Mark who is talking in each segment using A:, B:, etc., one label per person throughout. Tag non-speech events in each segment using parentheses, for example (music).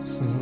A: So mm-hmm.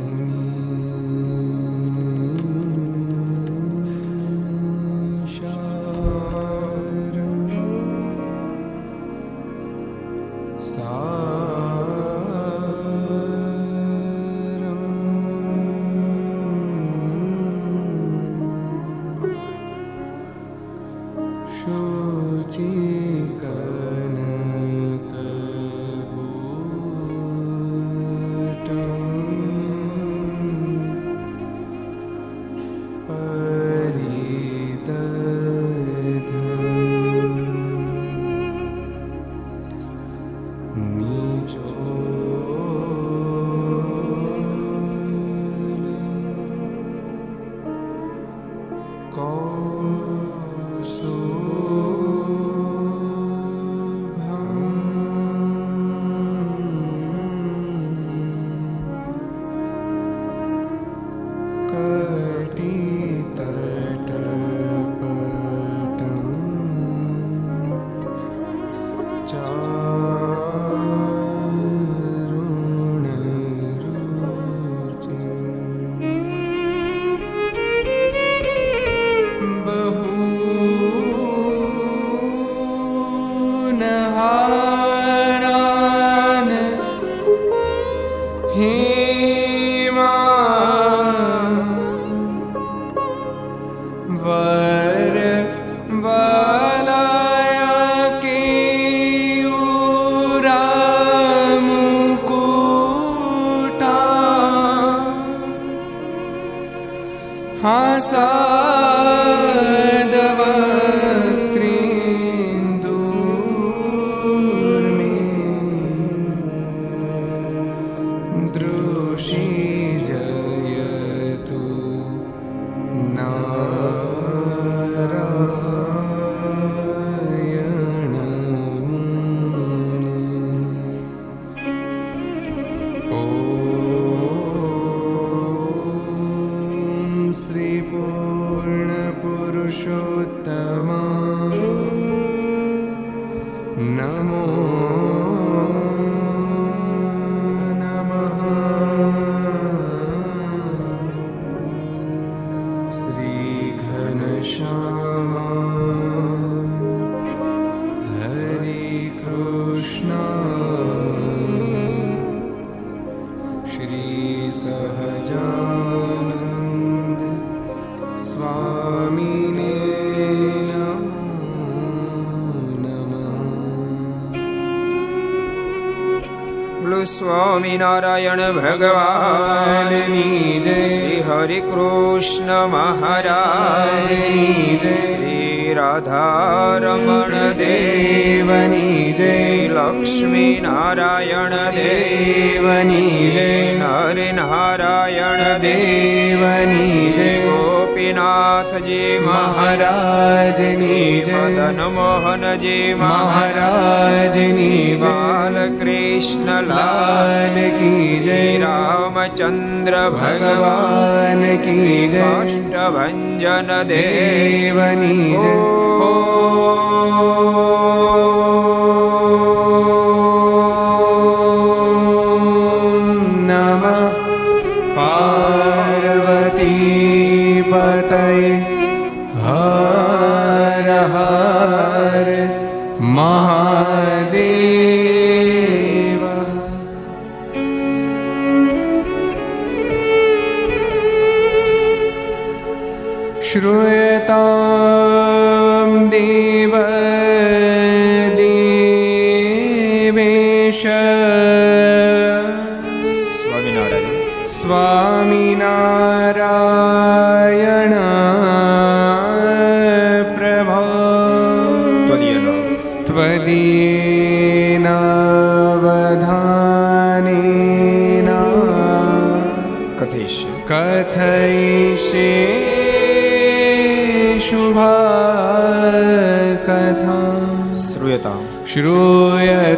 A: Swaminarayan ભગવાનની જય શ્રી હરિ કૃષ્ણ મહારાજની જય. શ્રી રાધારમણ દેવની જય. લક્ષ્મી નારાયણ દેવની જય. નર નારાયણ દેવની જય. ગોપીનાથજી મહારાજની મદન મોહનજી મહારાજની બાલકૃષ્ણ લાલ કી જય રામચંદ્ર ભગવાન કી જય देवनी દેવની જય
B: Shruya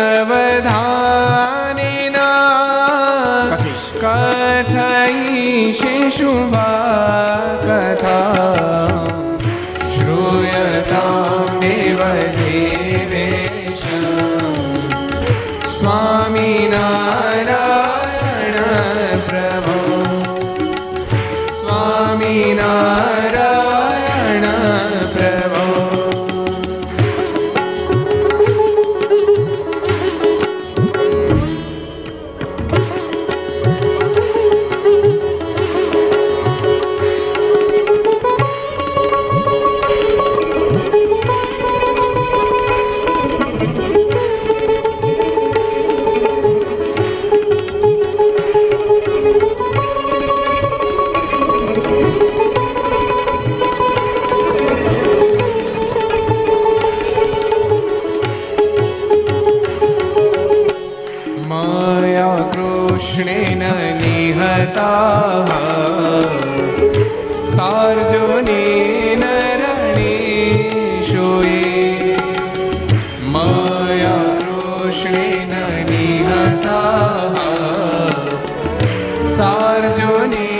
B: ત્વદીય
A: નવધાનેના
B: કથિશ
A: કથયિષે सार्जुनेन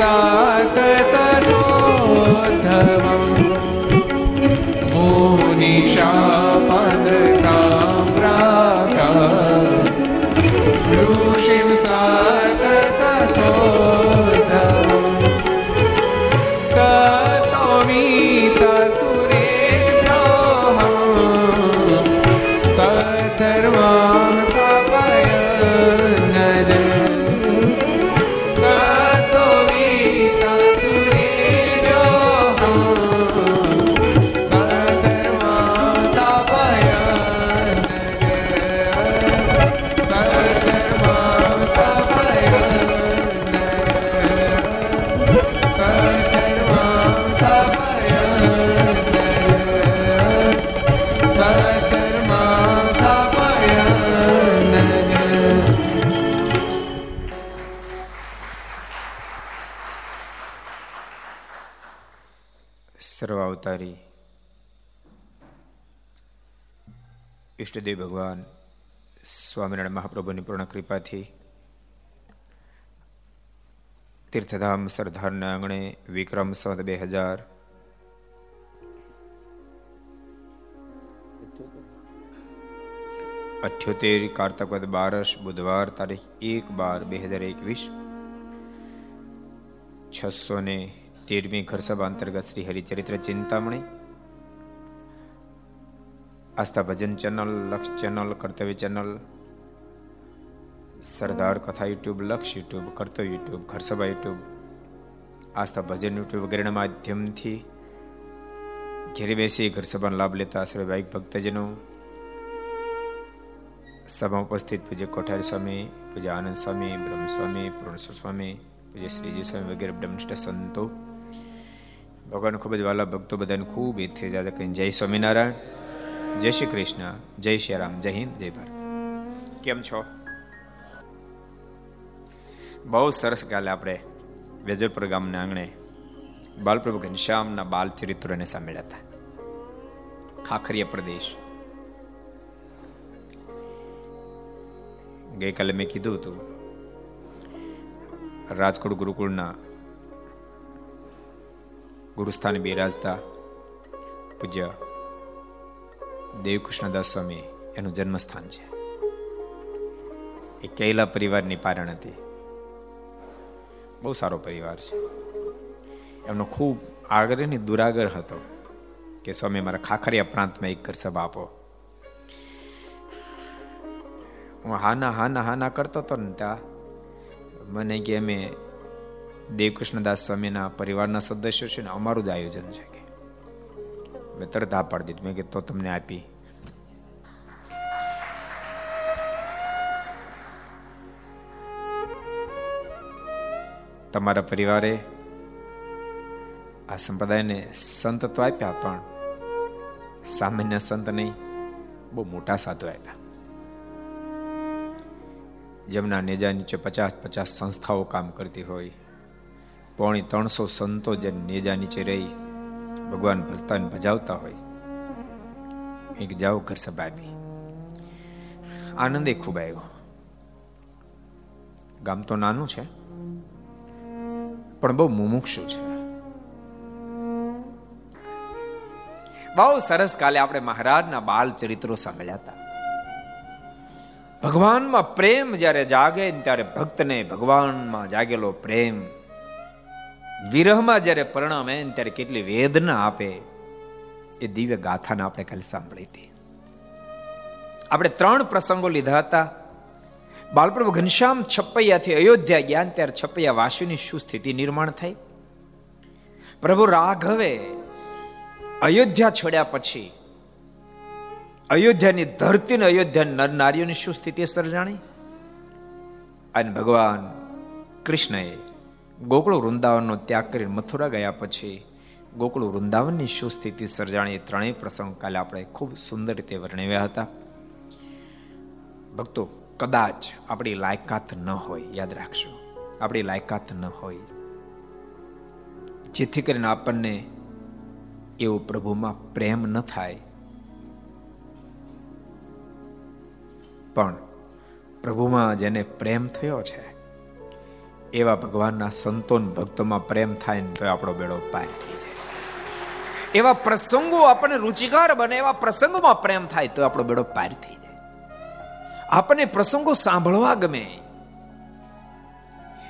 B: Krishna ભગવાન સ્વામિનારાયણ મહાપ્રભુની પૂર્ણ કૃપાથી તીર્થધામ સરદારના આંગણે વિક્રમ સંત બે હજાર. અઠ્યોતેર કાર્તકવદ બારસ બુધવાર તારીખ એક બાર બે હજાર એકવીસ. છસો ને તેરમી ઘરસભા અંતર્ગત Shri Haricharitra Chintamani. Aastha Bhajan channel, Laksh channel, Kartavya channel, Sardar Katha YouTube, Laksh YouTube, Kartavya YouTube, Gharsabha YouTube, Aastha Bhajan YouTube વગેરેના માધ્યમથી ઘેરે બેસી ઘરસભાનો લાભ લેતા સર્વે ભાઈક ભક્તજનો, સભા ઉપસ્થિત પૂજ્ય કોઠારી સ્વામી, પૂજ્ય આનંદ સ્વામી, બ્રહ્મ સ્વામી પૂર્ણેશ્વર સ્વામી, પૂજ્ય શ્રીજી સ્વામી વગેરે બ્રહ્મનિષ્ઠ સંતો. ભગવાન ખૂબ જ વાલા ભક્તો બધાને ખૂબ ઈચ્છે જાતે કહીને જય સ્વામિનારાયણ. જય શ્રી કૃષ્ણ, જય શ્રી રામ, જય હિન્દ, જય ભારત. કેમ છો? બહુ સરસ કાલે આપણે વેજલપુર ગામના આંગણે બાલપ્રભુ ઘનશ્યામના બાલ ચરિત્રોને સાંભળ્યા હતા. ખાખરીયા પ્રદેશ. ગઈકાલે મેં કીધું હતું, રાજકોટ ગુરુકુળના ગુરુસ્થાને બિરાજતા પૂજ્ય દેવકૃષ્ણદાસ સ્વામી એનું જન્મસ્થાન છે. એ કૈલા પરિવારની પારણ હતી. બહુ સારો પરિવાર છે. એમનો ખૂબ આગ્રહ ને દુરાગર હતો કે સ્વામી મારા ખાખરિયા પ્રાંતમાં એક સભા આપો. હું હાના હાના હાના કરતો હતો ને ત્યાં મને કે અમે દેવકૃષ્ણદાસ સ્વામીના પરિવારના સદસ્યો છે ને, અમારું જ આયોજન છે. મેં તરત આ પાડી દીધું. મેં કે તો તમને આપી. તમારા પરિવારે આ સંપ્રદાયને સંત તો આપ્યા, પણ સામાન્ય સંત નહીં, બહુ મોટા સાધુ આપ્યા. જેમના નેજા નીચે પચાસ પચાસ સંસ્થાઓ કામ કરતી હોય, પોણી ત્રણસો સંતો જે નેજા નીચે રહી ભગવાન ભજતા ભજાવતા હોય. એક જાઓ ઘર સભાબી આનંદે ખૂબ આવ્યો. ગામ તો નાનું છે, પણ બહુ મુમુક્ષુ છે. બહુ સરસ કાલે આપણે મહારાજના બાલ ચરિત્રો સાંભળ્યા હતા. ભગવાનમાં પ્રેમ જ્યારે જાગે ત્યારે ભક્તને ભગવાનમાં જાગેલો પ્રેમ વિરહમાં જ્યારે પરિણામે ત્યારે કેટલી વેદના આપે એ દિવ્ય ગાથાને આપણે કાલે સાંભળી હતી. આપણે ત્રણ પ્રસંગો લીધા હતા. બાલપ્રભુ ઘનશ્યામ છપૈયાથી અયોધ્યા ગયા ત્યારે છપ્પૈયા વાસીની શું સ્થિતિ નિર્માણ થઈ? પ્રભુ રાઘવે અયોધ્યા છોડ્યા પછી અયોધ્યાની ધરતીને અયોધ્યા નર નારીઓની શું સ્થિતિ સર્જાણી? અને ભગવાન કૃષ્ણએ ગોકુળ વૃંદાવનનો ત્યાગ કરીને મથુરા ગયા પછી ગોકુળ વૃંદાવનની શું સ્થિતિ સર્જાણી ત્રણેય પ્રસંગ કાલે આપણે ખૂબ સુંદર રીતે વર્ણવ્યા હતા. ભક્તો, કદાચ આપણી લાયકાત ન હોય, યાદ રાખશો આપણી લાયકાત ન હોય, જેથી કરીને આપણને એવો પ્રભુમાં પ્રેમ ન થાય. પણ પ્રભુમાં જેને પ્રેમ થયો છે એવા ભગવાનના સંતોન ભક્તોમાં પ્રેમ થાય ને તો આપણો બેડો પાર થઈ જાય. એવા પ્રસંગો આપણને રુચિકાર બને, એવા પ્રસંગોમાં પ્રેમ થાય તો આપણો બેડો પાર થઈ જાય. આપણને પ્રસંગો સાંભળવા ગમે.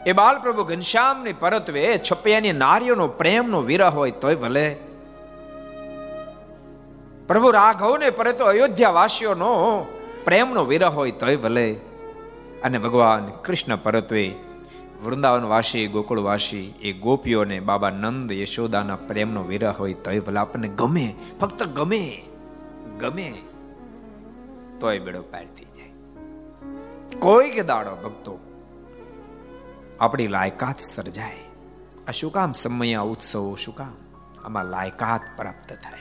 B: એ બાલ પ્રભુ ઘનશ્યામની પરત્વે છપૈયાની નારીઓનો પ્રેમનો વિરહ હોય તોય ભલે. પ્રભુ રાઘવને પરતો અયોધ્યા વાસીઓનો પ્રેમનો વિરહ હોય તોય ભલે. અને ભગવાન કૃષ્ણ પરત્વે વૃંદાવન વાસી, ગોકુળ વાસી, એ ગોપીઓને બાબા નંદ યશોદાના પ્રેમનો વિરહ હોય તોય ભલે આપણને ગમે, ફક્ત ગમે ગમે, તોય બેડો પાર થઈ જાય. કોઈ કે દાડો ભક્તો આપણી લાયકાત સર્જાય. આ શું કામ સમય ઉત્સવો, શું કામ? આમાં લાયકાત પ્રાપ્ત થાય.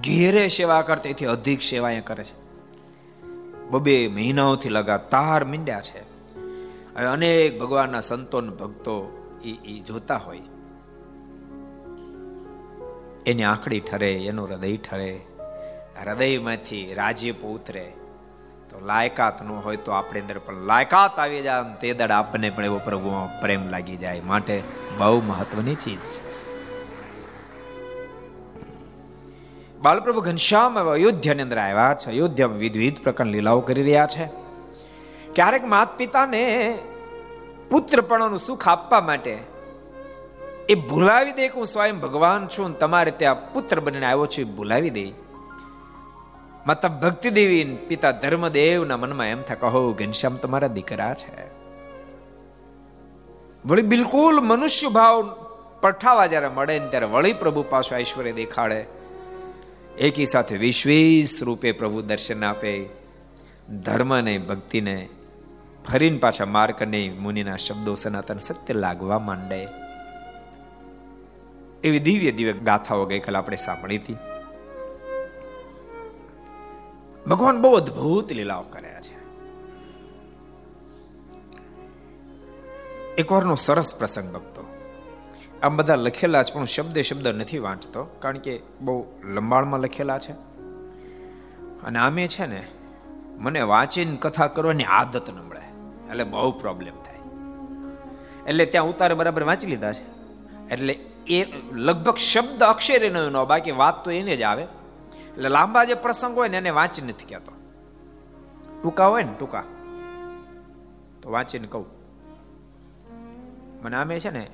B: ઘેરે સેવા કરતા અધિક સેવા કરે છે. બબે મહિનાઓથી લગાતાર મીંડ્યા છે. અનેક ભગવાનના સંતો ભક્તો એ એ જોતા હોય. એની આંખડી ઠરે, એનું હૃદય ઠરે, હૃદયમાંથી રાજીપ ઉતરે. તો લાયકાત ન હોય તો આપણે અંદર પણ લાયકાત આવી જાય તે દડ આપણને પણ એવો પ્રભુમાં પ્રેમ લાગી જાય. માટે બહુ મહત્વની ચીજ છે. બાલપ્રભુ ઘનશ્યામ અયોધ્યાની અંદર આવ્યા છે. અયોધ્યામાં વિવિધ પ્રકારની લીલાઓ કરી રહ્યા છે. ક્યારેક માત પિતાને પુત્રપણોનું સુખ આપવા માટે એ ભૂલાવી દે કે હું સ્વયં ભગવાન છું તમારે ત્યાં પુત્ર બનીને આવ્યો છું ભૂલાવી દે. માતા ભક્તિ દેવી પિતા ધર્મદેવના મનમાં એમ થાય કહો ઘનશ્યામ તમારા દીકરા છે. વળી બિલકુલ મનુષ્ય ભાવ પઠાવા જ્યારે મળે ને ત્યારે વળી પ્રભુ પાછો ઐશ્વર્ય દેખાડે. એકી સાથે વિશ્વેશ રૂપે પ્રભુ દર્શન આપે. ધર્મને, ભક્તિને ફરીને પાછા માર્કને મુનિના શબ્દો સનાતન સત્ય લાગવા માંડે. એવી દિવ્ય દિવ્ય ગાથાઓ ગઈકાલ આપણે સાંભળી હતી. ભગવાન બહુ અદ્ભુત લીલાઓ કર્યા છે. એકવારનો સરસ પ્રસંગ ભક્તો. આમ બધા લખેલા છે પણ શબ્દે શબ્દ નથી વાંચતો, કારણ કે બહુ લંબાણમાં લખેલા છે. અને આમે છે ને, મને વાંચીને કથા કરવાની આદત ન મળે. એટલે બહુ પ્રોબ્લેમ થાય. એટલે ત્યાં ઉતારે બરાબર વાંચી લીધા છે. એટલે એ લગભગ શબ્દ અક્ષરે ન બાકી વાત તો એને જ આવે. એટલે લાંબા જે પ્રસંગ હોય ને એને વાંચી નથી કહેતો. ટૂંકા હોય ને ટૂંકા. તો વાંચીને કહું. મને આમે છે ને,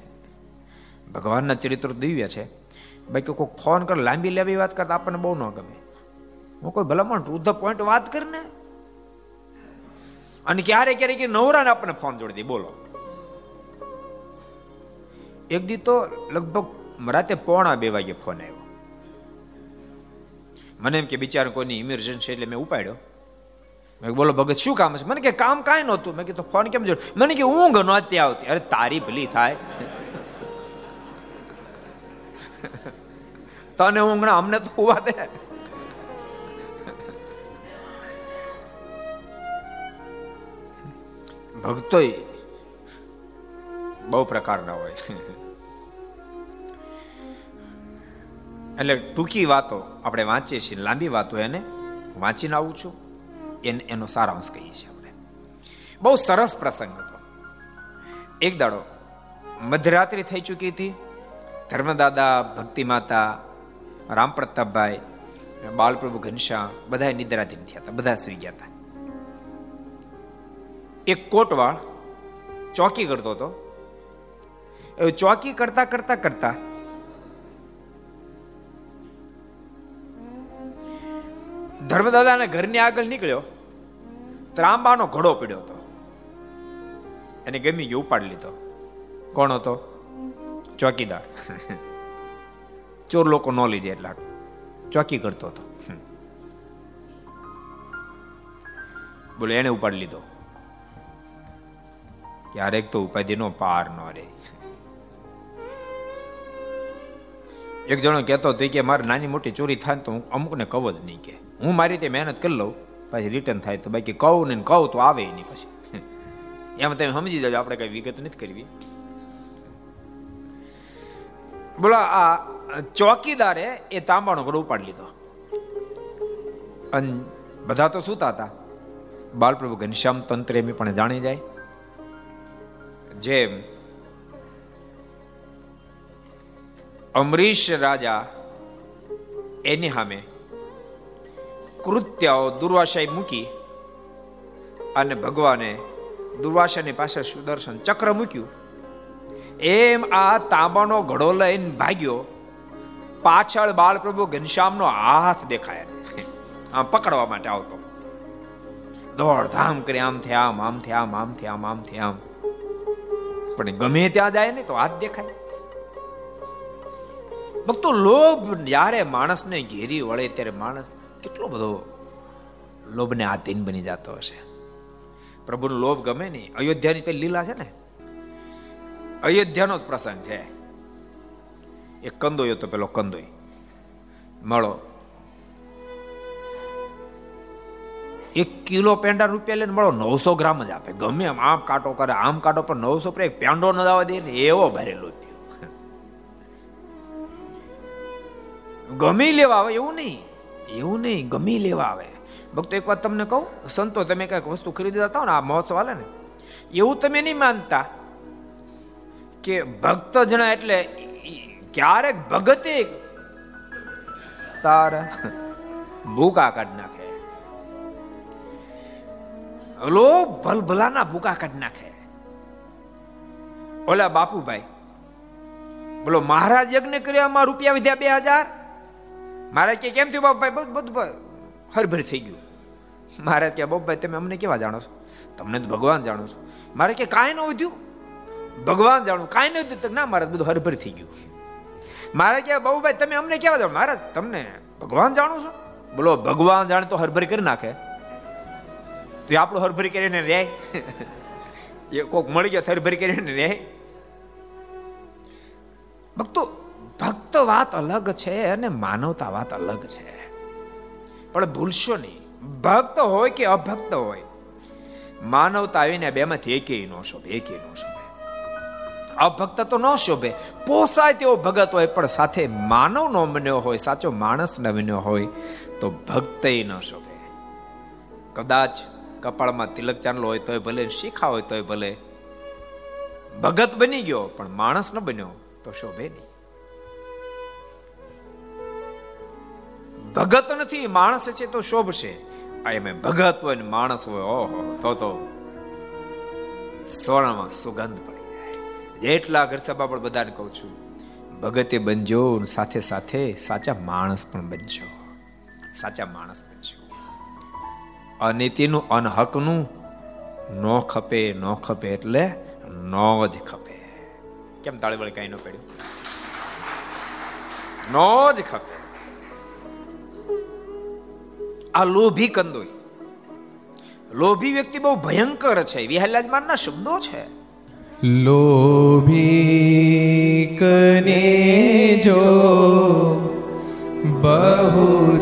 B: ભગવાનના ચરિત્ર દિવ્ય છે. બાકી કોઈ ફોન કર, લાંબી લાંબી વાત કરતા આપણને બહુ ન ગમે. હું કોઈ ભલામણ ટુ ધ પોઈન્ટ વાત કરીને અને ક્યારે ક્યારે કે નવરાને આપણને ફોન જોડી દે, બોલો. એક દી તો લગભગ રાતે પોણા બે વાગે ફોન આવ્યો. મને એમ કે બિચારા કોઈની ઇમરજન્સી એટલે મેં ઉપાડ્યો. મેં બોલો, ભગત, શું કામ છે મને કે કામ કાંઈ નહોતું. મેં કીધું ફોન કેમ જોડ? મને કે ઊંઘ નહોતી આવતી. અરે, તારી ભલી થાય. તને ઊંઘ અમને તો હોવા દે. ભક્તો બહુ પ્રકારના હોય. એટલે ટૂંકી વાતો આપણે વાંચીએ છીએ, લાંબી વાતો એને વાંચીને આવું છું. એને, એનો સારાંશ કહીએ છીએ આપણે. બહુ સરસ પ્રસંગ હતો. એક દાડો મધરાત્રિ થઈ ચૂકી હતી. ધર્મદાદા, ભક્તિ માતા રામ પ્રતાપભાઈ બાલપ્રભુ ઘનશ્યામ બધા નિદ્રાધીન થયા હતા, બધા સુઈ ગયા હતા. એક કોટવાળ ચોકી કરતો હતો. ચોકી કરતા કરતા કરતા ધર્મદાદાના ઘરની આગળ નીકળ્યો, ત્રાંબાનો ઘડો પડ્યો હતો. એને ગમી ગયો ઉપાડી લીધો. કોણ હતો? ચોકીદાર. ચોર લોકો ન લઈ એટલા. ચોકી કરતો હતો. બોલે, એને ઉપાડી લીધો. ક્યારેક તો ઉપાધિનો પાર ન રહે. એક જણો કહેતો હતો કે, મારે નાની મોટી ચોરી થાય તો હું અમુકને કહું જ નહીં કે. હું મારી રીતે મહેનત કરી લઉં, પછી રિટર્ન થાય તો બાકી કહું ને કહું તો આવે નહીં પછી. એમ તમે સમજી જજો, આપણે કઈ વિગત નથી કરવી. બોલો, આ ચોકીદારે એ તાંબાનો ઘડો ઉપાડી લીધો. અને બધા તો સુતા હતા. બાલપ્રભુ ઘનશ્યામ તંત્ર એમ પણ જાણી જાય. જેમ અમરીશ રાજા એની સામે કૃત્યાઓ દુર્વાશય મૂકી અને ભગવાને દુર્વાસાની પાસે સુદર્શન ચક્ર મૂક્યું. એમ આ તાંબાનો ઘડો લઈને ભાગ્યો. પાછળ બાળપ્રભુ ઘનશ્યામનો હાથ દેખાય. આમ પકડવા માટે આવતો. દોડધામ કરી આમ થયા, આમ આમ થયા, આમ આમ થયા, આમ આમ થયા પણ ગમે ત્યાં જાય ને તો હાથ દેખાય. ભક્તો લોભ, જ્યારે માણસને ઘેરી વળે ત્યારે માણસ કેટલો બધો લોભને આધીન બની જતો હશે. પ્રભુનો લોભ ગમે નહીં. અયોધ્યાની પેલી લીલા છે ને? અયોધ્યાનો જ પ્રસંગ છે. એક કંદોય હતો, પેલો કંદોય મળો. એક કિલો પેંડા રૂપિયા લઈને મળો, નવસો ગ્રામ જ આપે. ગમે એમ આમ કાંટો કરે, આમ કાંટો, પણ નવસો પર એક પેંડો ન દાવા દે ને એવો ભરેલો ગમે લેવા આવે, એવું નહીં. એવું નહીં, ગમે લેવા આવે. ભક્તો, એક વાત તમને કહું, સંતો તમે કંઈક વસ્તુ ખરીદી જતા હો ને, આ મહોત્સવ હાલે ને, એવું તમે નહીં માનતા કે ભક્ત જણા એટલે ક્યારેક ભગતે તાર ભૂકા કાઢ નાખે. લો, ભલભલાના ભૂકા કાઢી નાખે. ઓલા બાપુભાઈ, બોલો, મહારાજ યજ્ઞ કર્યામાં રૂપિયા વધ્યા બે હજાર? મહારાજ કે, કેમ થયું બાપભાઈ? બધું હરભર થઈ ગયું. મહારાજ કે, બાપભાઈ, તમે અમને કેવા જાણો છો? તમને તો ભગવાન જાણો છો. મારે કે, કાંઈ ન વધ્યું? ભગવાન જાણું, કાંઈ ન વધ્યું ના, મહારાજ, બધું હરભર થઈ ગયું. મારે કે બાબુભાઈ તમે અમને કેવા જાણો? મહારાજ, તમને ભગવાન જાણો છો? બોલો, ભગવાન જાણે તો હરભર કરી નાખે. તો આપણું હરભરી કરીને રહે. એ કોક મળી ગયો હરભરી કરીને રહે. ભક્તો, ભક્ત વાત અલગ છે અને માનવતા વાત અલગ છે. પણ ભૂલશો નહીં. ભક્ત હોય કે અભક્ત હોય, માનવતા આવીને બેમાંથી એકેય ન શોભે એકેય ન શોભે. અભક્ત તો ન શોભે. પોસાય તેવો ભગત હોય, પણ સાથે માનવ ન બન્યો હોય, સાચો માણસ ન બન્યો હોય, તો ભક્તય ન શોભે. કદાચ કપાળમાં તિલક ચાંદલો હોય તોય ભલે, શીખા હોય તોય ભલે. ભગત બની ગયો, પણ માણસ ન બન્યો તો શોભે નહીં. ભગત નથી, માણસ છે તો શોભશે. આ એમ ભગત હોય માણસ હોય, ઓહો, તો તો સોનામાં સુગંધ પડી જાય. જેટલા ઘર સભા પણ બધાને કહું છું, ભગતે બનજો સાથે સાથે સાચા માણસ પણ બનજો. સાચા માણસ બનજો. અનીતિનું અનહકનું નો ખપે નો ખપે એટલે નો જ ખપે. કેમ તાળીબળ કઈ ન પડ્યું? નો જ ખપે. આ લોભી કંદોઈ. લોભી વ્યક્તિ બહુ ભયંકર છે. વિહલ્લાજમાનના શબ્દો છે.
A: લોભી કને જો બહુ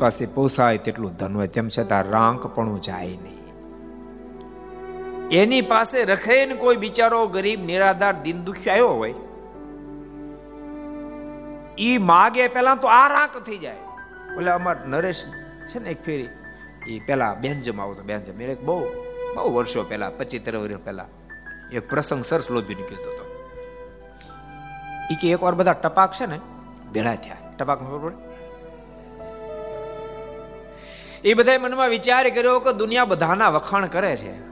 B: પાસે પોસાય તેટલું ધન હોય, તેમ છતાં રાંક પણ જાય નહીં. એની પાસે રખે ને કોઈ બિચારો ગરીબ, નિરાધાર દિન દુખી આવ્યો હોય, ઈ માગે પેલા તો આ રાંક થઈ જાય. ઓલે અમાર નરેશ છે ને એક ફેરી એ પેલા બેન્જમ આવતો, બેન્જમ એ બહુ બહુ વર્ષો પહેલા પચીસ ત્રીસ વર્ષ પહેલા, એક પ્રસંગ સરસ લોભી કહેતો હતો. એ કે એકવાર બધા ટપાક છે ને, ભેળા થયા. ટપાક ખબર પડે? એ બધાએ મનમાં વિચાર કર્યો કે દુનિયા બધાના વખાણ કરે છે.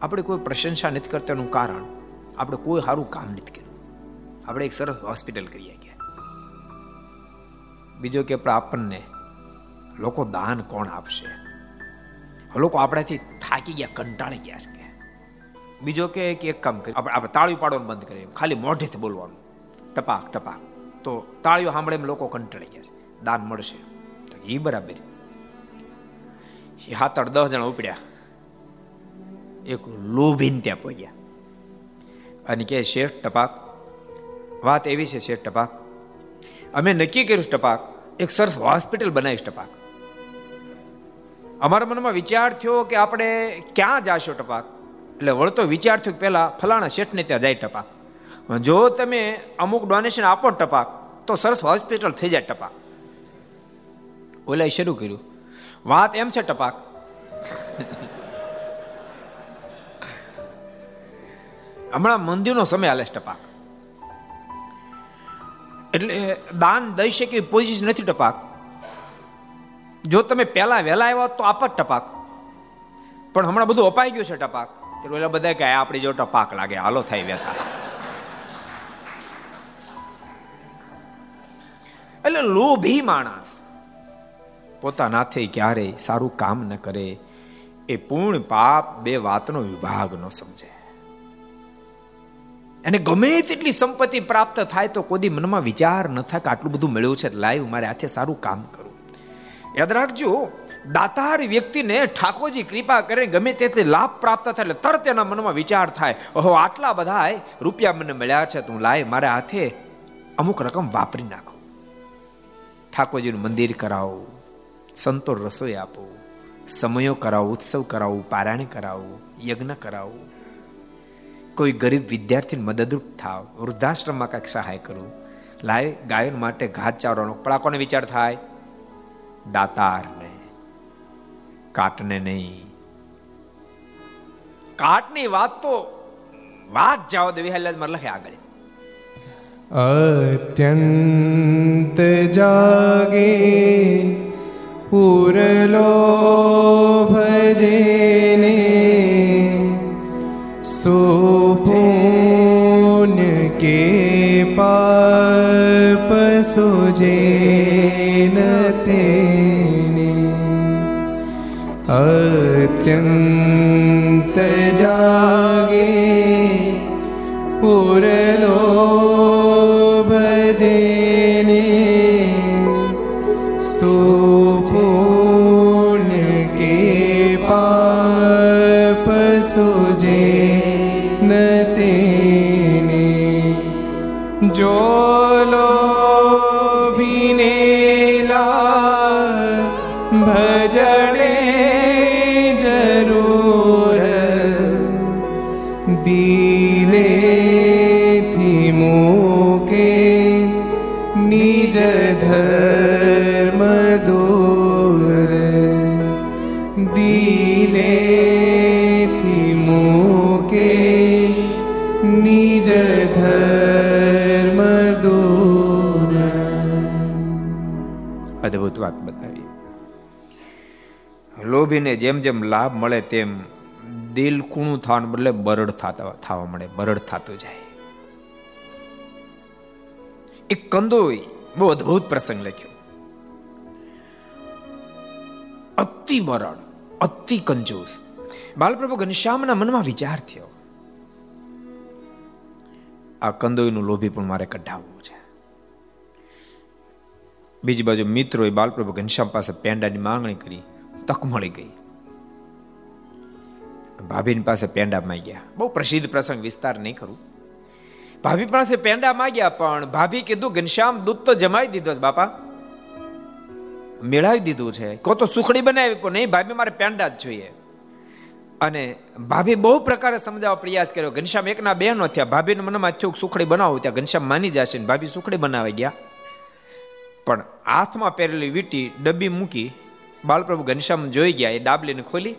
B: આપણે કોઈ પ્રશંસા નથી કરતાનું કારણ. આપણે કોઈ સારું કામ નથી કર્યું. આપણે એક સરસ હોસ્પિટલ કરીએ ગયા બીજો કે આપણે આપણને લોકો દાન કોણ આપશે? લોકો આપણાથી થાકી ગયા, કંટાળી ગયા છે બીજો કે એક કામ કરી આપણે આપણે તાળીઓ પાડવાનું બંધ કરીએ. ખાલી મોઢેથી બોલવાનું. ટપાક ટપાક. તો તાળીઓ સાંભળે એમ લોકો કંટાળી ગયા છે. દાન મળશે. તો એ બરાબર. હાથ આઠ દસ જણા ઉપડ્યા. એક લોભીન ત્યાં પહોંચ્યા અને કે શેઠ ટપાક, વાત એવી છે શેઠ ટપાક, અમે નક્કી કર્યું ટપાક, એક સરસ હોસ્પિટલ બનાવીશ ટપાક. અમારા મનમાં વિચાર થયો કે આપણે ક્યાં જાશો ટપાક? એટલે વળતો વિચાર થયો કે પહેલા ફલાણા શેઠને ત્યાં જાય ટપાક. જો તમે અમુક ડોનેશન આપો ટપાક, તો સરસ હોસ્પિટલ થઈ જાય ટપાક. ઓલાએ શરૂ કર્યું. વાત એમ છે ટપાક. હમણાં મંદિરનો સમય હાલે ટપાક. એટલે દાન દઈ શકે પોઝિશન નથી ટપાક. જો તમે પહેલા વહેલા આવ્યા તો આપ જ ટપાક. પણ હમણાં બધું અપાઈ ગયું છે ટપાક. તે ઓલા બધા કે આ આપણી જો ટપાક લાગે, હાલો થાય વેતા એટલે લોભી માણસ. પોતાનાથી ક્યારેય સારું કામ ન કરે, એ પૂર્ણ પાપ બે વાતનો વિભાગ ન સમજે. અને ગમે તેટલી સંપત્તિ પ્રાપ્ત થાય તો કોદી મનમાં વિચાર ન થાય કે આટલું બધું મળ્યું છે લાઈવ મારે હાથે સારું કામ કરું. યાદ રાખજો, દાતાર વ્યક્તિને ઠાકોરજી કૃપા કરે, ગમે તે લાભ પ્રાપ્ત થાય એટલે તરત એના મનમાં વિચાર થાય, ઓહો, આટલા બધા રૂપિયા મને મળ્યા છે, તું લાય, મારા હાથે અમુક રકમ વાપરી નાખો. ઠાકોરજીનું મંદિર કરાવો. સંતો રસોઈ આપો, સમયો કરાવો, ઉત્સવ કરાવો, પારાયણ કરાવો, યજ્ઞ કરાવો. કોઈ ગરીબ વિદ્યાર્થીને મદદરૂપ થાવ, વૃદ્ધાશ્રમમાં કાંઈક સહાય કરું, લાય ગાયન માટે ઘાત ચાવવાનો પણ કોને વિચાર થાય? દાતારને. કાટને નહીં. કાટની વાત તો વાત જાઓ દે મર લખે આગળ.
A: અત્યંત જાગે પૂરલો ભજેને સુપુણ્ય કે પાપ સુજેન તેને અત્યંત
B: લોભીને જેમ જેમ લાભ મળે તેમ દિલ કૂણું થવાને બદલે બરડ થતા થવા મળે, બરડ થતું જાય. એક કંદોઈ બહુ અદ્ભુત પ્રસંગ લખ્યો. અતિ બરડ, અતિ કંજૂસ. બાલપ્રભુ ઘનશ્યામના મનમાં વિચાર થયો. આ કંદોઈનું લોભી પણ મારે કઢાવવું છે. બીજી બાજુ મિત્રોએ બાલપ્રભુ ઘનશ્યામ પાસે પેંડાની માંગણી કરી. તક મળી ગઈ. ભાભીની પાસે પેંડા માંગ્યા. બહુ પ્રસિદ્ધ પ્રસંગ, વિસ્તાર નહીં કરું ભાભી પાસે પેંડા માંગ્યા, પણ ભાભી કીધું, ઘનશ્યામ, દૂધ તો જમાવી દીધો છે બાપા. મેળાવી દીધું છે. કો તો સુખડી બનાવી પણ નહીં, ભાભી મારે પેંડા જ જોઈએ. અને ભાભી બહુ પ્રકારે સમજાવવા પ્રયાસ કર્યો. ઘનશ્યામ, એકના બે નો થયા. ભાભીને મનમાં થયું સુખડી બનાવું ત્યાં ઘનશ્યામ માની જશે ને ભાભી સુખડી બનાવી ગયા. પણ હાથમાં પહેરેલી વીટી ડબ્બી મૂકી બાલપ્રભુ ઘનશ્યામ જોઈ ગયા, એ ડાબલીને ખોલી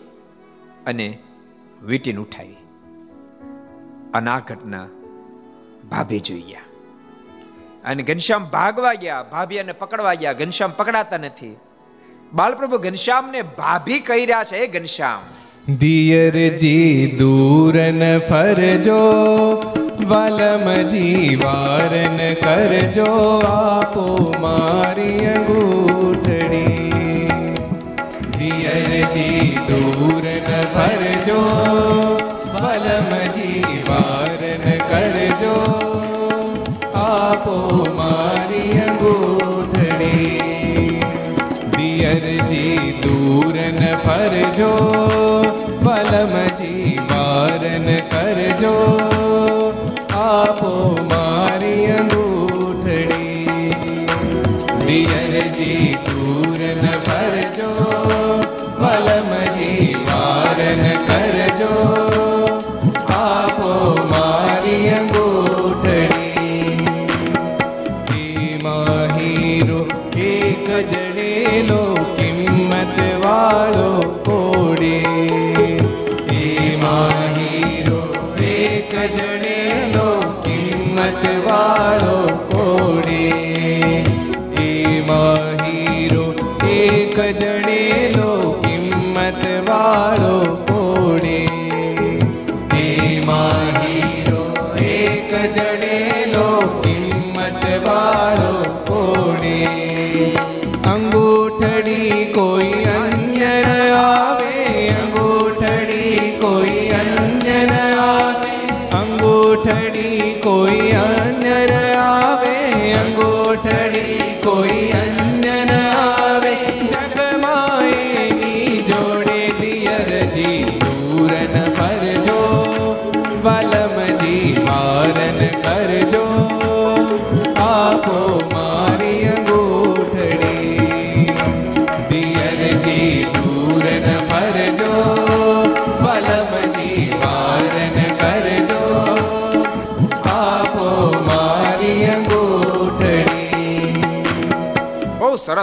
B: અને વીટીને ઉઠાવી. અને આ ઘટના ભાભી જોઈ ગયા. અને ઘનશ્યામ ભાગવા ગયા ભાભી પકડવા ગયા. ઘનશ્યામ પકડાતા નથી. બાલપ્રભુ ઘનશ્યામને ભાભી કહી રહ્યા છે એ ઘનશ્યામ.
A: દિયરજી દૂરન ફરજો વલમજી વારન કરજો, આપો મારી અંગૂઠડી ફરજો વલમજી વારન કરજો. આપો મારી અંગૂઠડી દિયરજી દૂરન ફરજો. જડેલો કિંમત વાળો કોડે એમાં હીરો એક જડેલો કિંમત વાળો કોડે એમાં હીરો એક જડેલો કિંમત વાળો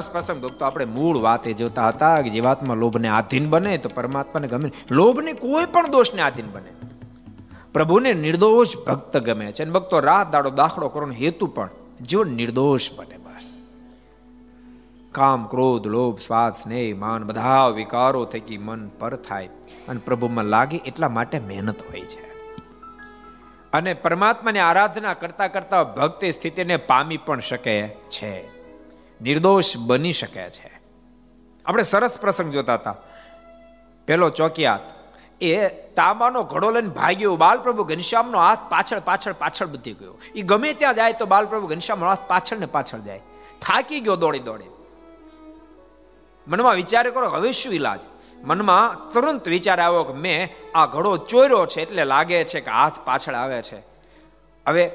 B: સરસ પ્રસંગ. ભક્તો, આપણે મૂળ વાતે જોતા હતા કે જીવાત્મા લોભને આધીન બને તો પરમાત્માને ગમે લોભને કોઈ પણ દોષને આધીન બને પ્રભુને નિર્દોષ ભક્ત ગમે છે. અને ભક્તો, રાત દાડો દાખલો કરવાનો હેતુ પણ જીવન નિર્દોષ બને કામ, ક્રોધ, લોભ, સ્વાદ, સ્નેહ, માન બધા વિકારો થકી મન પર થાય અને પ્રભુમાં લાગે એટલા માટે મહેનત હોય છે. અને પરમાત્માની આરાધના કરતા કરતા ભક્તિ સ્થિતિને પામી પણ શકે છે. નિર્દોષ બની શકે છે. આપણે સરસ પ્રસંગ જોતા હતા. પેલો ચોકિયાત. એ તાંબાનો ઘડો લઈને ભાગ્યો બાલપ્રભુ ઘનશ્યામનો હાથ પાછળ પાછળ પાછળ બધી ગયો. એ ગમે ત્યાં જાય તો બાલપ્રભુ ઘનશ્યામનો હાથ પાછળ ને પાછળ જાય. થાકી ગયો દોડી દોડી. મનમાં વિચાર કરો, હવે શું ઈલાજ? મનમાં તુરંત વિચાર આવ્યો કે મેં આ ઘડો ચોર્યો છે એટલે લાગે છે કે હાથ પાછળ આવે છે. હવે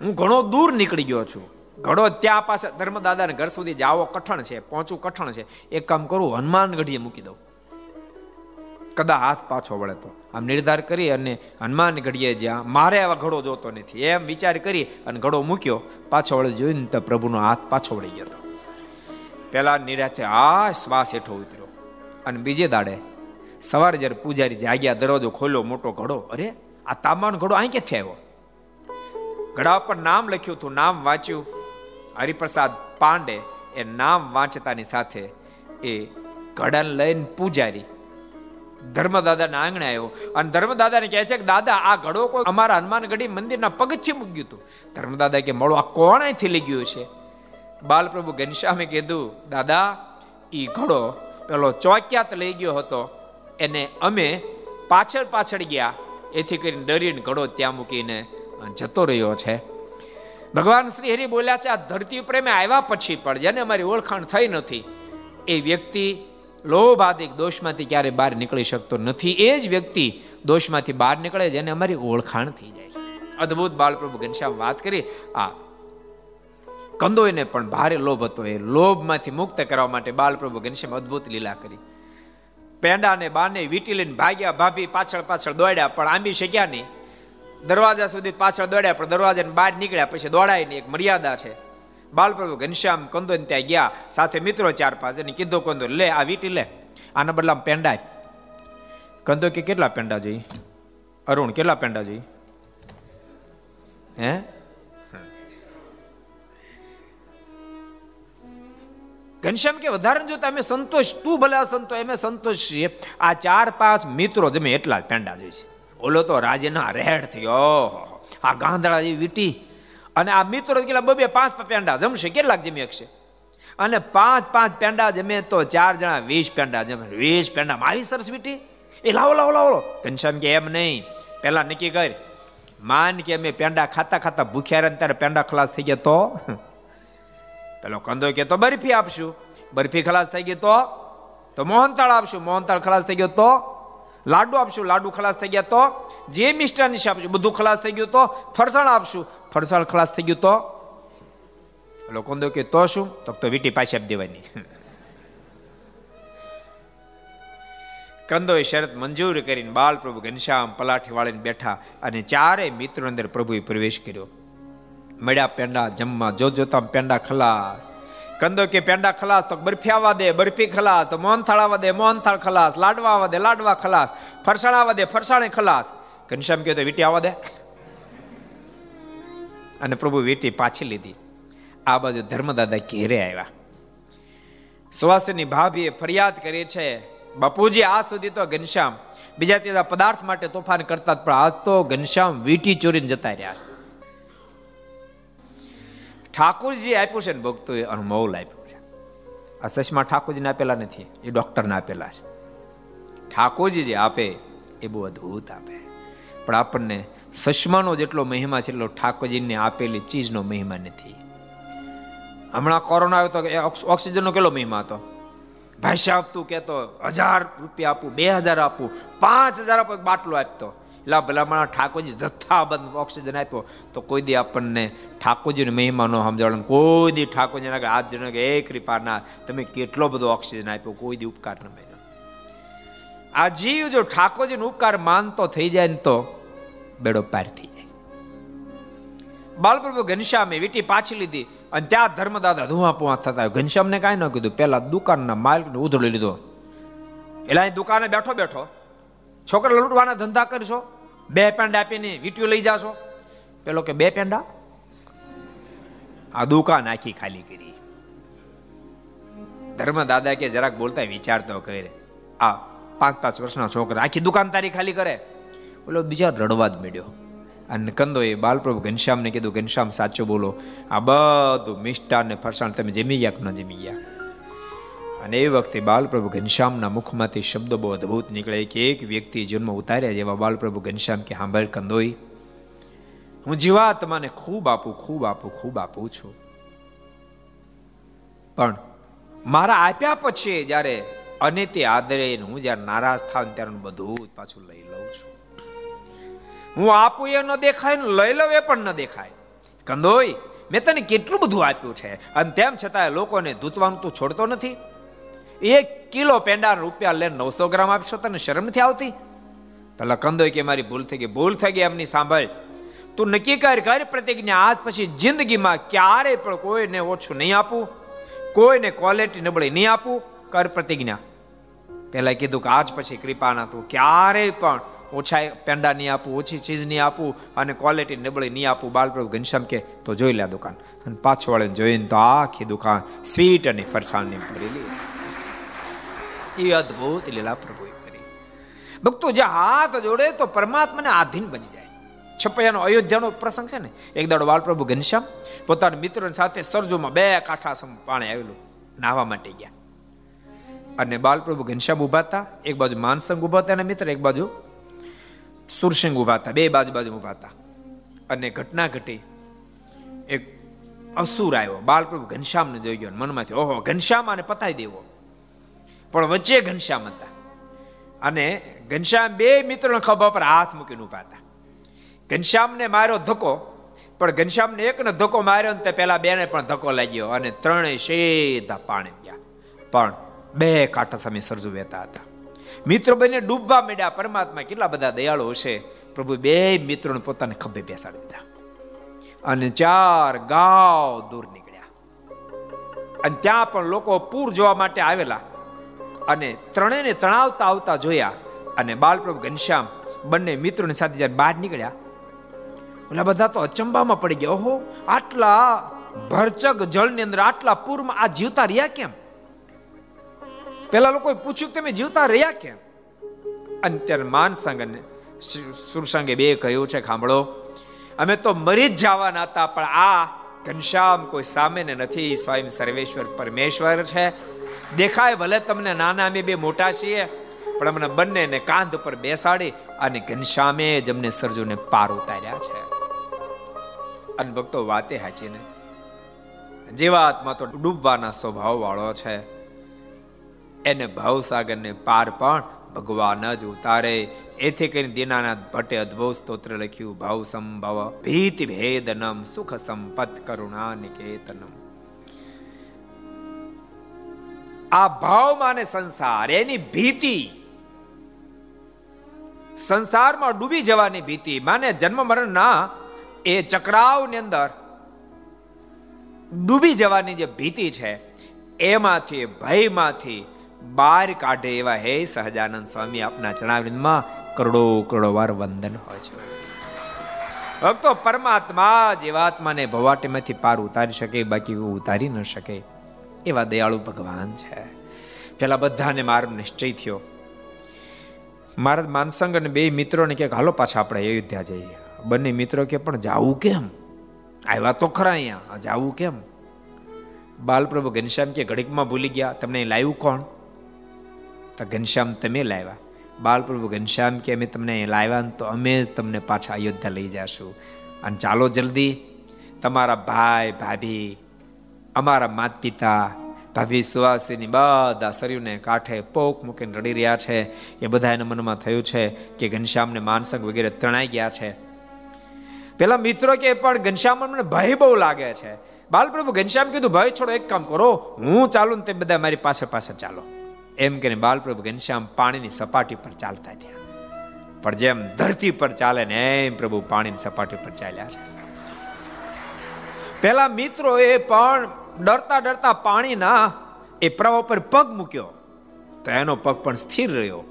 B: હું ઘણો દૂર નીકળી ગયો છું. ઘડો ત્યાં પાછળ ધર્મદાદાને ઘર સુધી જાવો કઠણ છે, પહોંચવું કઠણ છે. એક કામ કરું, હનુમાન ગઢીએ મૂકી દઉં. કદા હાથ પાછો વળે તો. આમ નિર્ધાર કરી અને હનુમાન ઘડીએ જ્યાં, મારે આવા ઘડો જોતો નથી. એમ વિચાર કરી અને ઘડો મૂક્યો. પાછો વળે જોઈને તો પ્રભુનો હાથ પાછો વળી ગયો હતો પેલા નિરાતે આ શ્વાસ હેઠો ઉતર્યો. અને બીજે દાડે સવારે જ્યારે પૂજારી જાગ્યા, દરવાજો ખોલ્યો, મોટો ઘડો. અરે, આ તાંબાનો ઘડો અહીં ક્યાંથી આવ્યો? ઘડા પર નામ લખ્યું હતું, નામ વાંચ્યું. હરિપ્રસાદ પાંડે એ નામ વાંચતાની સાથે એ ઘડાને લઈને પૂજારી. ધર્મદાદાના આંગણે આવ્યો. અને ધર્મદાદાને કહે છે કે, દાદા, આ ઘડો કોઈ અમારા હનુમાનગઢી મંદિરના પગથિયે મૂક્યું હતું. ધર્મદાદા કે મળો, આ કોણેથી લઈ ગયું છે. બાલપ્રભુ ઘનશ્યામે કીધું, દાદા એ ઘડો પેલો ચોક્યાત લઈ ગયો હતો. એને અમે પાછળ પાછળ ગયા. એથી કરીને ડરીને ઘડો ત્યાં મૂકીને જતો રહ્યો છે. ભગવાન શ્રી હરિ બોલ્યા છે, આ ધરતી પ્રેમે આવ્યા પછી પણ જેને અમારી ઓળખાણ થઈ નથી, એ વ્યક્તિ લોભ આદિક દોષમાંથી ક્યારે બહાર નીકળી શકતો નથી. એ જ વ્યક્તિ દોષમાંથી બહાર નીકળે જેને અમારી ઓળખાણ થઈ જાય છે. અદ્ભુત બાળપ્રભુ ઘનશ્યામ વાત કરી. આ કંદોઈને પણ ભારે લોભ હતો. એ લોભમાંથી મુક્ત કરવા માટે બાલપ્રભુ ઘનશ્યામ અદ્ભુત લીલા કરી. પેંડાને બાને વીટી લઈને ભાગ્યા, ભાભી પાછળ પાછળ દોડ્યા, પણ આંબી શક્યા નહીં. દરવાજા સુધી પાછળ દોડ્યા, પણ દરવાજાને બહાર નીકળ્યા પછી દોડાય નહીં એક મર્યાદા છે. બાલપ્રભુ ઘનશ્યામ કંદો ત્યાં ગયા. સાથે મિત્રો ચાર પાંચ અને કીધો, કંદો, લે, આ વીટી લે. આના બદલામાં પેંડા કંદો કે, કેટલા પેંડા જોઈએ? અરુણ, કેટલા પેંડા જોઈએ? હે? ઘનશ્યામ કે વધારે જો તમે સંતોષ, તું ભલે સંતો એમે સંતોષ છીએ. આ ચાર પાંચ મિત્રો જમે એટલા પેંડા જોઈશે ઓલો તો રાજના રેડ થયો. આ ગાંધડા જેવી વીટી. અને આ મિત્રો કેટલા બબે પાંચ પેંડા જમશે? કેટલાક જમી શકશે અને પાંચ પાંચ પેંડા જમે તો ચાર જણા વીસ પેંડા જમે. વીસ પેંડા આવી સરસ વીટી. એ લાવો લાવો લાવો ઘનશ્યામ કે, એમ નહીં. પહેલાં નક્કી કર. માન કે અમે પેંડા ખાતા ખાતા ભૂખ્યા રહે ત્યારે પેંડા ખલાસ થઈ ગયા તો? (laughs) પેલો કંદો કે, તો બરફી આપશું. બરફી ખલાસ થઈ ગઈ તો? તો મોહનતાળ આપશું. મોહનતાળ ખલાસ થઈ ગયો તો? લાડુ આપશું, લાડુ ખલાસ થઈ ગયા તો જે મિષ્ટાન આપશું બધું ખલાસ થઈ ગયું તો ફરસાણ આપશું. ફરસાણ ખલાસ થઈ ગયું તો પેલો કંદો કે તો શું? તો તો વીટી પાછી આપી દેવાની. કંદોએ શરત મંજૂર કરીને બાલ પ્રભુ ઘનશ્યામ પલાઠી વાળીને બેઠા અને ચારેય મિત્રો અંદર પ્રભુએ પ્રવેશ કર્યો. મળ્યા પેંડા જમવા જો જોતા પેંડા ખલાસ. કંદો કે પેંડા ખલાસ તો બરફી આવવા દે, બરફી ખલાસ તો મોહનથાળ આવવા દે, મોહનથાળ ખલાસ લાડવા આવવા દે, લાડવા ખલાસ ફરસાણ આવવા દે, ફરસાણે ખલાસ. ઘનશ્યામ કહે તો વીટી આવવા દે? અને પ્રભુ વીટી પાછી લીધી. આ બાજુ ધર્મદાદા ઘેરે આવ્યા. સુવાસની ભાભીએ ફરિયાદ કરી છે, બાપુજી, આ સુધી તો ઘનશ્યામ, બીજા ત્રીજા પદાર્થ માટે તોફાન કરતા પણ આજ તો ઘનશ્યામ વીટી ચોરીને જતા રહ્યા છે. ઠાકોરજી આપ્યું છે ને ભક્તોએ મૌલ આપ્યું છે. આ ચશ્મા ઠાકોરજીને આપેલા નથી, એ ડૉક્ટરને આપેલા છે. ઠાકોરજી જે આપે, એ બહુ અદ્ભુત આપે. પણ આપણને ચશ્માનો જેટલો મહિમા છે, એટલો ઠાકોરજીને આપેલી ચીજનો મહિમા નથી. હમણાં કોરોના આવ્યો તો ઓક્સિજનનો કેટલો મહિમા હતો? ભાષા આપતું કહેતો, હજાર રૂપિયા આપું, બે હજાર આપું, પાંચ હજાર આપો બાટલો આપતો. એટલે ભલામણા ઠાકોરજી જથ્થાબંધ ઓક્સિજન આપ્યો. તો કોઈ દી આપણને ઠાકોરજીનો મહિમા ન સમજાવવાનું. કોઈ દી ઠાકોરજીના હાથ જણ કે, એ કૃપાના, તમે કેટલો બધો ઓક્સિજન આપ્યો. કોઈ દી ઉપકાર ન માન્યો આ જીવ જો ઠાકોરજીનો ઉપકાર માનતો થઈ જાય ને તો બેડો પાર થઈ જાય. બાલપ્રભુ ઘનશ્યામે વીટી પાછી લીધી અને ત્યાં ધર્મદાદા ધુઆ પુઆ થતા ઘનશ્યામને કાંઈ ન કીધું. પહેલાં દુકાનના માલિકને ઉધળી લીધો. એટલે અહીં દુકાને બેઠો બેઠો. છોકરા લૂંટવાના ધંધા કરશો? બે પેંડા આપીને વીટીઓ લઈ જાશો? પેલો કે, બે પેંડા? આ દુકાન આખી ખાલી કરી. ધર્મ દાદા કે જરાક બોલતા વિચારતો કરે. આ પાંચ પાંચ વર્ષના છોકરા આખી દુકાન તારી ખાલી કરે. બોલો બીજા રડવા જ મળ્યો અને કંદો એ બાલપ્રભુ ઘનશ્યામને કીધું, ઘનશ્યામ, સાચો બોલો. આ બધું મિષ્ટા ને ફરસાણ તમે જમી ગયા કે ન જમી ગયા? અને એ વખતે બાલપ્રભુ ઘનશ્યામના મુખમાંથી શબ્દો બહુ અદ્ભુત નીકળે. કે એક વ્યક્તિ જન્મ ઉતાર્યા જેવા બાલપ્રભુ ઘનશ્યામ કે હાંભળ કંદોઈ, હું જીવાત્માને ખૂબ આપું ખૂબ આપું ખૂબ આપું છું. પણ મારા આપ્યા પછી જ્યારે અને તે આદરે હું જ્યારે નારાજ થાવ ત્યારે બધું પાછું લઈ લઉં છું. હું આપું એ ન દેખાય ને લઈ લઉં એ પણ ન દેખાય. કંદોઈ, મેં તને કેટલું બધું આપ્યું છે. અને તેમ છતાં લોકોને ધૂતવાનું તું છોડતો નથી. એક કિલો પેંડા રૂપિયા લઈને નવસો ગ્રામ આપશો તને શરમ નથી આવતી? પેલા કંદો કે મારી ભૂલ થઈ ગઈ, ભૂલ થઈ ગઈ એમની સાંભળ. તું નક્કી કર કર પ્રતિજ્ઞા આજ પછી જિંદગીમાં ક્યારે પણ કોઈને ઓછું નહીં આપું, કોઈને ક્વોલિટી નબળી નહીં આપું, કર પ્રતિજ્ઞા. પહેલા કીધું કે આજ પછી કૃપાના તું ક્યારેય પણ ઓછા પેંડા નહીં આપું, ઓછી ચીજ નહીં આપું અને ક્વોલિટી નબળી નહીં આપું. બાલપ્રભુ ઘનશ્યામ કે, તો જોઈ લે દુકાન. અને પાછો વાળીને જોઈને તો આખી દુકાન સ્વીટ અને ફરસાણની ભરેલી. એ અદ્ભુત લીલા પ્રભુએ કરી. ભક્તો, જે હાથ જોડે તો પરમાત્માને આધીન બની જાય. છપૈયાનો અયોધ્યાનો પ્રસંગ છે ને, એક દાડો બાલપ્રભુ ઘનશ્યામ પોતાના મિત્ર સાથે સરજોમાં બે કાંઠા સમ પાણી આવેલું, નાહવા માટે ગયા. અને બાલપ્રભુ ઘનશ્યામ ઊભા હતા, એક બાજુ માનસંગ ઊભા હતા મિત્ર, એક બાજુ સુરસિંગ ઊભા હતા, બે બાજુ બાજુ ઊભા હતા. અને ઘટના ઘટી એક અસુર આવ્યો, બાલપ્રભુ ઘનશ્યામને જોઈ ગયો મનમાંથી, ઓહો, ઘનશ્યામ આને પતાઈ દેવો. પણ વચ્ચે ઘનશ્યામ હતા. અને ઘનશ્યામ બે મિત્રોના ખભા પર હાથ મૂકીને ઊભા હતા. ઘનશ્યામને માર્યો ધક્કો, પણ ઘનશ્યામને એકને ધક્કો માર્યો ને તે પેલા બેને પણ ધક્કો લાગ્યો અને ત્રણેય સીધા પાણી ગયા પણ બે કાંઠા સામે સરજુ વહેતા હતા. મિત્રો બંને ડૂબવા માંડ્યા. પરમાત્મા કેટલા બધા દયાળુ હશે. પ્રભુ બે મિત્રોને પોતાને ખભે બેસાડી દીધા. અને ચાર ગાવ દૂર નીકળ્યા. અને ત્યાં પણ લોકો પૂર જોવા માટે આવેલા. અને ત્રણેયને તણાવતા આવતા જોયા અને બાલપ્રભુ ઘનશ્યામ બંને મિત્રોની સાથે જ્યારે બહાર નીકળ્યા, ઓલા બધા તો અચંબામાં પડી ગયા. ઓહો, આટલા ભરચક જળની અંદર આટલા પૂરમાં આ જીવતા રહ્યા કેમ? પેલા લોકોએ પૂછ્યું, તમે જીવતા રહ્યા કેમ? અને ત્યારે માનસંગ અને સુરસંગે બે કહ્યું છે, ખાંભળો, અમે તો મરી જ જવાના હતા, પણ આ ઘનશ્યામ કોઈ સામે નથી. સ્વયં સર્વેશ્વર પરમેશ્વર છે. દેખાય, ભલે તમને નાના અમે બે મોટા છીએ, પણ અમને બંનેને કાંધ પર બેસાડી અને ઘનશ્યામે અમને સરજુને પાર ઉતાર્યા છે. અને ભક્તો, વાતે હાચી ને? જીવાત્મા તો ડૂબવાના સ્વભાવ વાળો છે. એને ભવસાગરને પાર પણ ભગવાન જ ઉતારે. એથી કરીને દીનાનાથ ભટ્ટે અદ્ભુત સ્તોત્ર લખ્યું ભાવ સંભવ ભીત ભેદનમ સુખ સંપત કરુણા નિકેતનમ આ ભાવમાં ને સંસાર, એની ભીતિ. સંસારમાં ડૂબી જવાની ભીતિ. માને જન્મ મરણના એ ચક્રાવની અંદર ડૂબી જવાની જે ભીતિ છે, એમાંથી, ભયમાંથી બહાર કાઢે એવા હે સહજાનંદ સ્વામી આપના જણાવીમાં કરોડો કરોડો વાર વંદન હોય છે. ભક્તો, પરમાત્મા જીવાત્માને ભવાટીમાંથી પાર ઉતારી શકે, બાકી ઉતારી ન શકે. એવા દયાળુ ભગવાન છે. પેલા બધાને મારો નિશ્ચય થયો. મારા માનસંગ અને બે મિત્રોને કે હાલો પાછા આપણે અયોધ્યા જઈએ. બંને મિત્રો કે પણ જાવું કેમ? આવ્યા તો ખરા અહીંયા જાવું કેમ? બાલપ્રભુ ઘનશ્યામ કે ઘડીકમાં ભૂલી ગયા, તમને લાવ્યું કોણ? તો ઘનશ્યામ, તમે લાવ્યા. બાલપ્રભુ ઘનશ્યામ કે, અમે તમને લાવ્યા તો અમે જ તમને પાછા અયોધ્યા લઈ જશું. અને ચાલો જલ્દી, તમારા ભાઈ, ભાભી અમારા માત પિતા, ભાભી સુવાસીની બધા શરીરને કાંઠે પોક મૂકીને રડી રહ્યા છે. એ બધા એના મનમાં થયું છે કે ઘનશ્યામને માનસંગ વગેરે તણાઈ ગયા છે. પેલા મિત્રો કે, પણ ઘનશ્યામ મને ભય બહુ લાગે છે. બાલપ્રભુ ઘનશ્યામ કીધું ભાઈ છોડો, એક કામ કરો, હું ચાલુ ને તે બધા મારી પાસે પાસે ચાલો. એમ કરીને બાલપ્રભુ ઘનશ્યામ પાણીની સપાટી પર ચાલતા થયા. પણ જેમ ધરતી પર ચાલે ને એમ પ્રભુ પાણીની સપાટી પર ચાલ્યા છે. પેલા મિત્રો એ પણ ડરતા ડરતા પાણીના એ પ્રવાહ પર પગ મૂક્યો. તો એનો પગ પણ સ્થિર રહ્યો.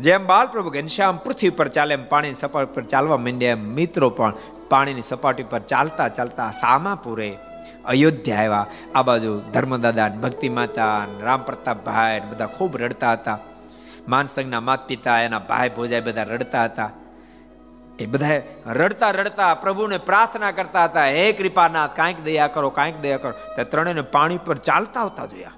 B: જેમ બાલપ્રભુ ઘનશ્યામ પૃથ્વી પર ચાલે એમ પાણીની સપાટી પર ચાલવા માંડ્યા એમ મિત્રો પણ પાણીની સપાટી પર ચાલતા ચાલતા સામાપુરે અયોધ્યા આવ્યા. આ બાજુ ધર્મદાદા ભક્તિ માતા રામ પ્રતાપભાઈ બધા ખૂબ રડતા હતા. માનસંગના માત પિતા એના ભાઈ ભોજાઈ બધા રડતા હતા. એ બધા રડતા રડતા પ્રભુને પ્રાર્થના કરતા હતા, હે કૃપાનાથ, કાંઈક દયા કરો, કાંઈક દયા કરો. તે ત્રણેયને પાણી પર ચાલતા આવતા જોયા.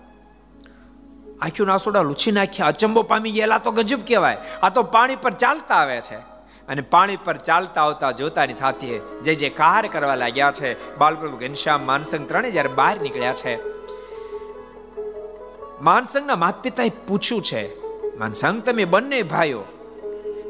B: આખી નાસોડા લૂછી નાખ્યા, અચંબો પામી ગયેલા તો ગજબ કહેવાય. આ તો પાણી પર ચાલતા આવે છે. અને પાણી પર ચાલતા આવતા જોતાની સાથે જે જે કાર કરવા લાગ્યા છે, બાલપ્રભુ ઘનશ્યામ માનસંગ ત્રણે જ્યારે બહાર નીકળ્યા છે. માનસંગના માતા પિતાએ પૂછ્યું છે, માનસંગ, તમે બંને ભાઈઓ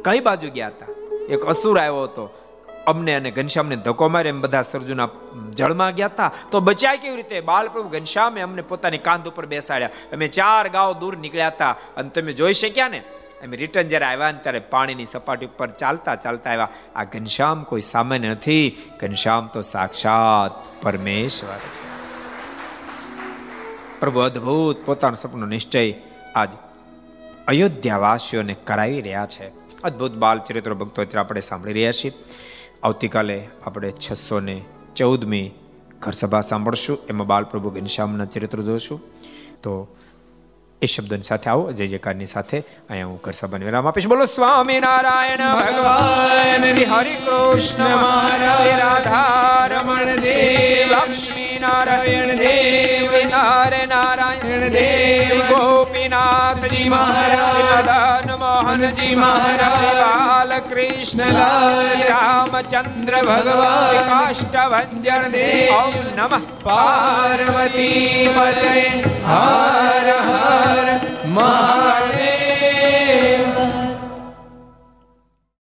B: કઈ બાજુ ગયા હતા? એક અસુર આવ્યો હતો. અમને અને ઘનશ્યામને ધક્કો મારે એમ બધા સર્જુના જળમાં ગયા હતા. તો બચાય કેવી રીતે? બાલપ્રભુ ઘનશ્યામે અમને પોતાની કાંધ ઉપર બેસાડ્યા. અમે ચાર ગાંવ દૂર નીકળ્યા હતા. અને તમે જોઈ શક્યા ને? અમે રિટર્ન જ્યારે આવ્યા ને ત્યારે પાણીની સપાટી ઉપર ચાલતા ચાલતા આવ્યા. આ ઘનશ્યામ કોઈ સામાન્ય નથી. ઘનશ્યામ તો સાક્ષાત પરમેશ્વર છે. પ્રભુ અદ્ભુત પોતાનું સપનો નિશ્ચય આજ અયોધ્યાવાસીઓને કરાવી રહ્યા છે. અદ્ભુત બાલચરિત્ર ભક્તો અત્યારે આપણે સાંભળી રહ્યા છીએ. આવતીકાલે આપણે છસો ને ચૌદમી ઘરસભા સાંભળશું. એમાં બાલપ્રભુ ઘનશ્યામના ચરિત્ર જોશું. તો એ શબ્દોની સાથે આવો. જય જયકારની સાથે અહીંયા હું ઘરસભાને વિરામ આપીશ. બોલો સ્વામી નારાયણ ભગવાન, શ્રી હરિ કૃષ્ણ શ્રી રાધા દેવ લક્ષ્મી નારાયણ દેવ શ્રી નારે નારાયણ દેવ ગોપીનાથજી મહારાજ મોહનજી મહારાજ બાલકૃષ્ણ રામચંદ્ર ભગવાન કાષ્ટભન દેવ ઓમ નમઃ
A: પાર્વતી પતય હર હર મહાદેવ